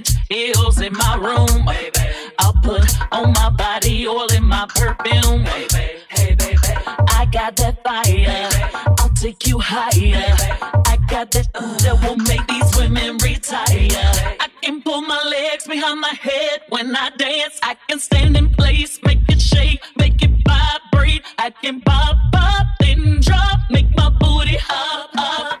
French heels in my room. I'll put on my body oil in my perfume. I got that fire. I'll take you higher. I got that that will make these women retire. I can pull my legs behind my head when I dance. I can stand in place, make it shake, make it vibrate. I can pop up, then drop, make my booty hop up.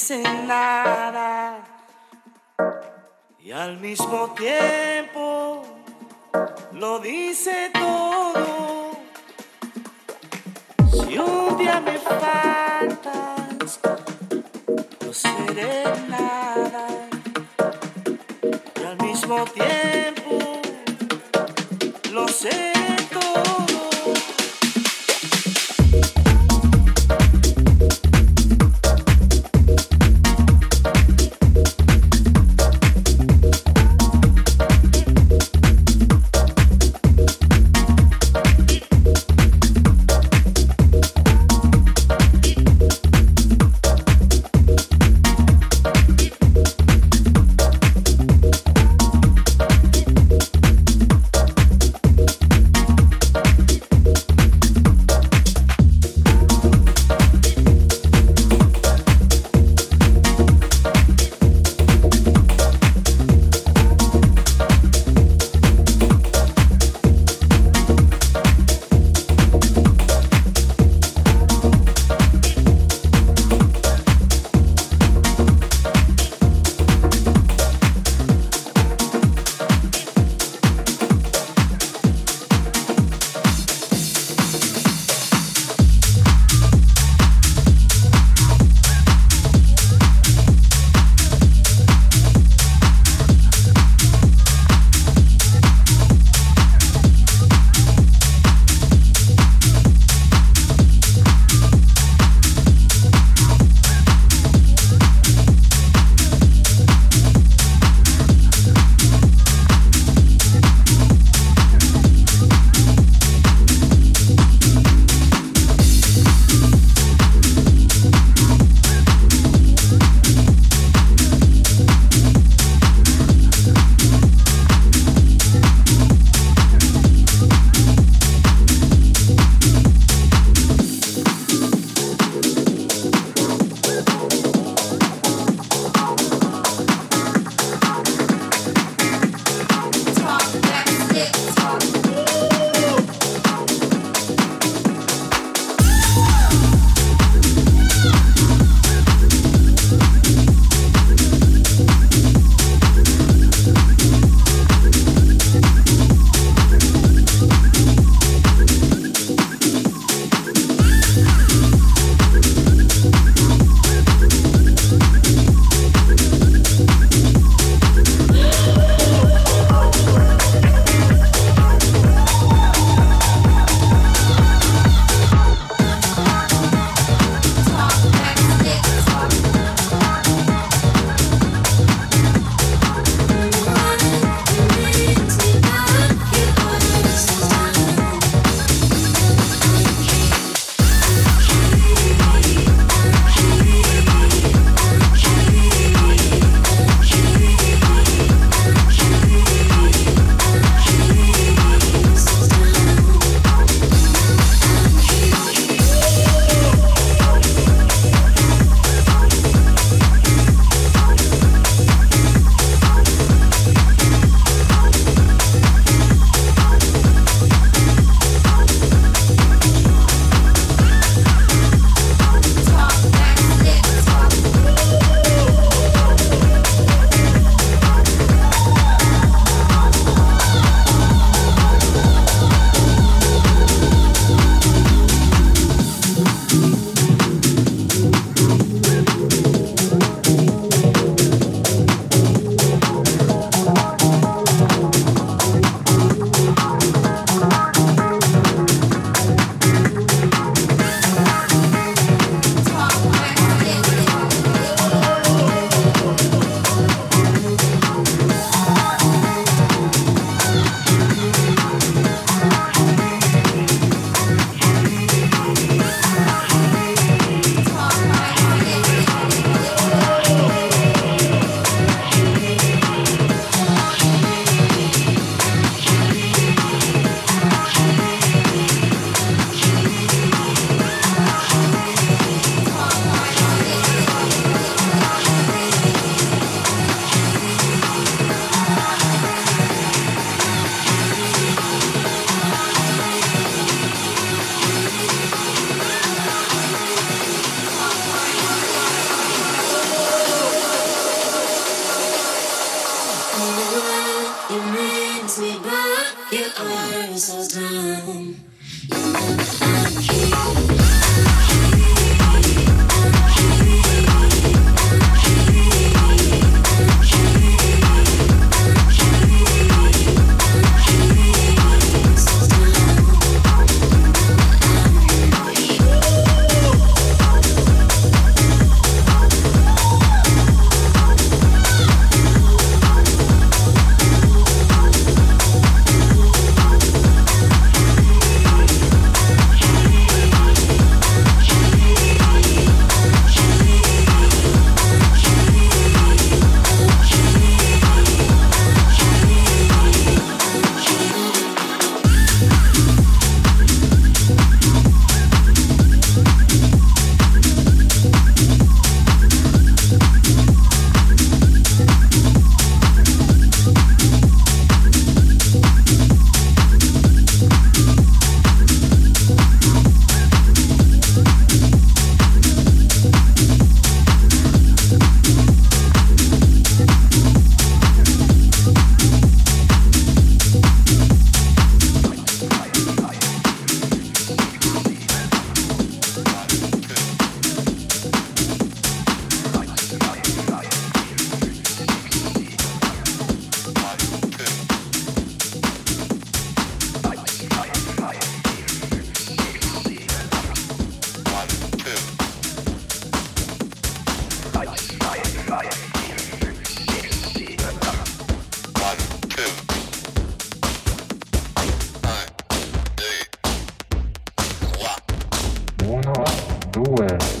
Dice nada y al mismo tiempo lo dice todo. Si un día me faltas, no seré nada y al mismo tiempo I'm so down. You know I'm here. 1, 2,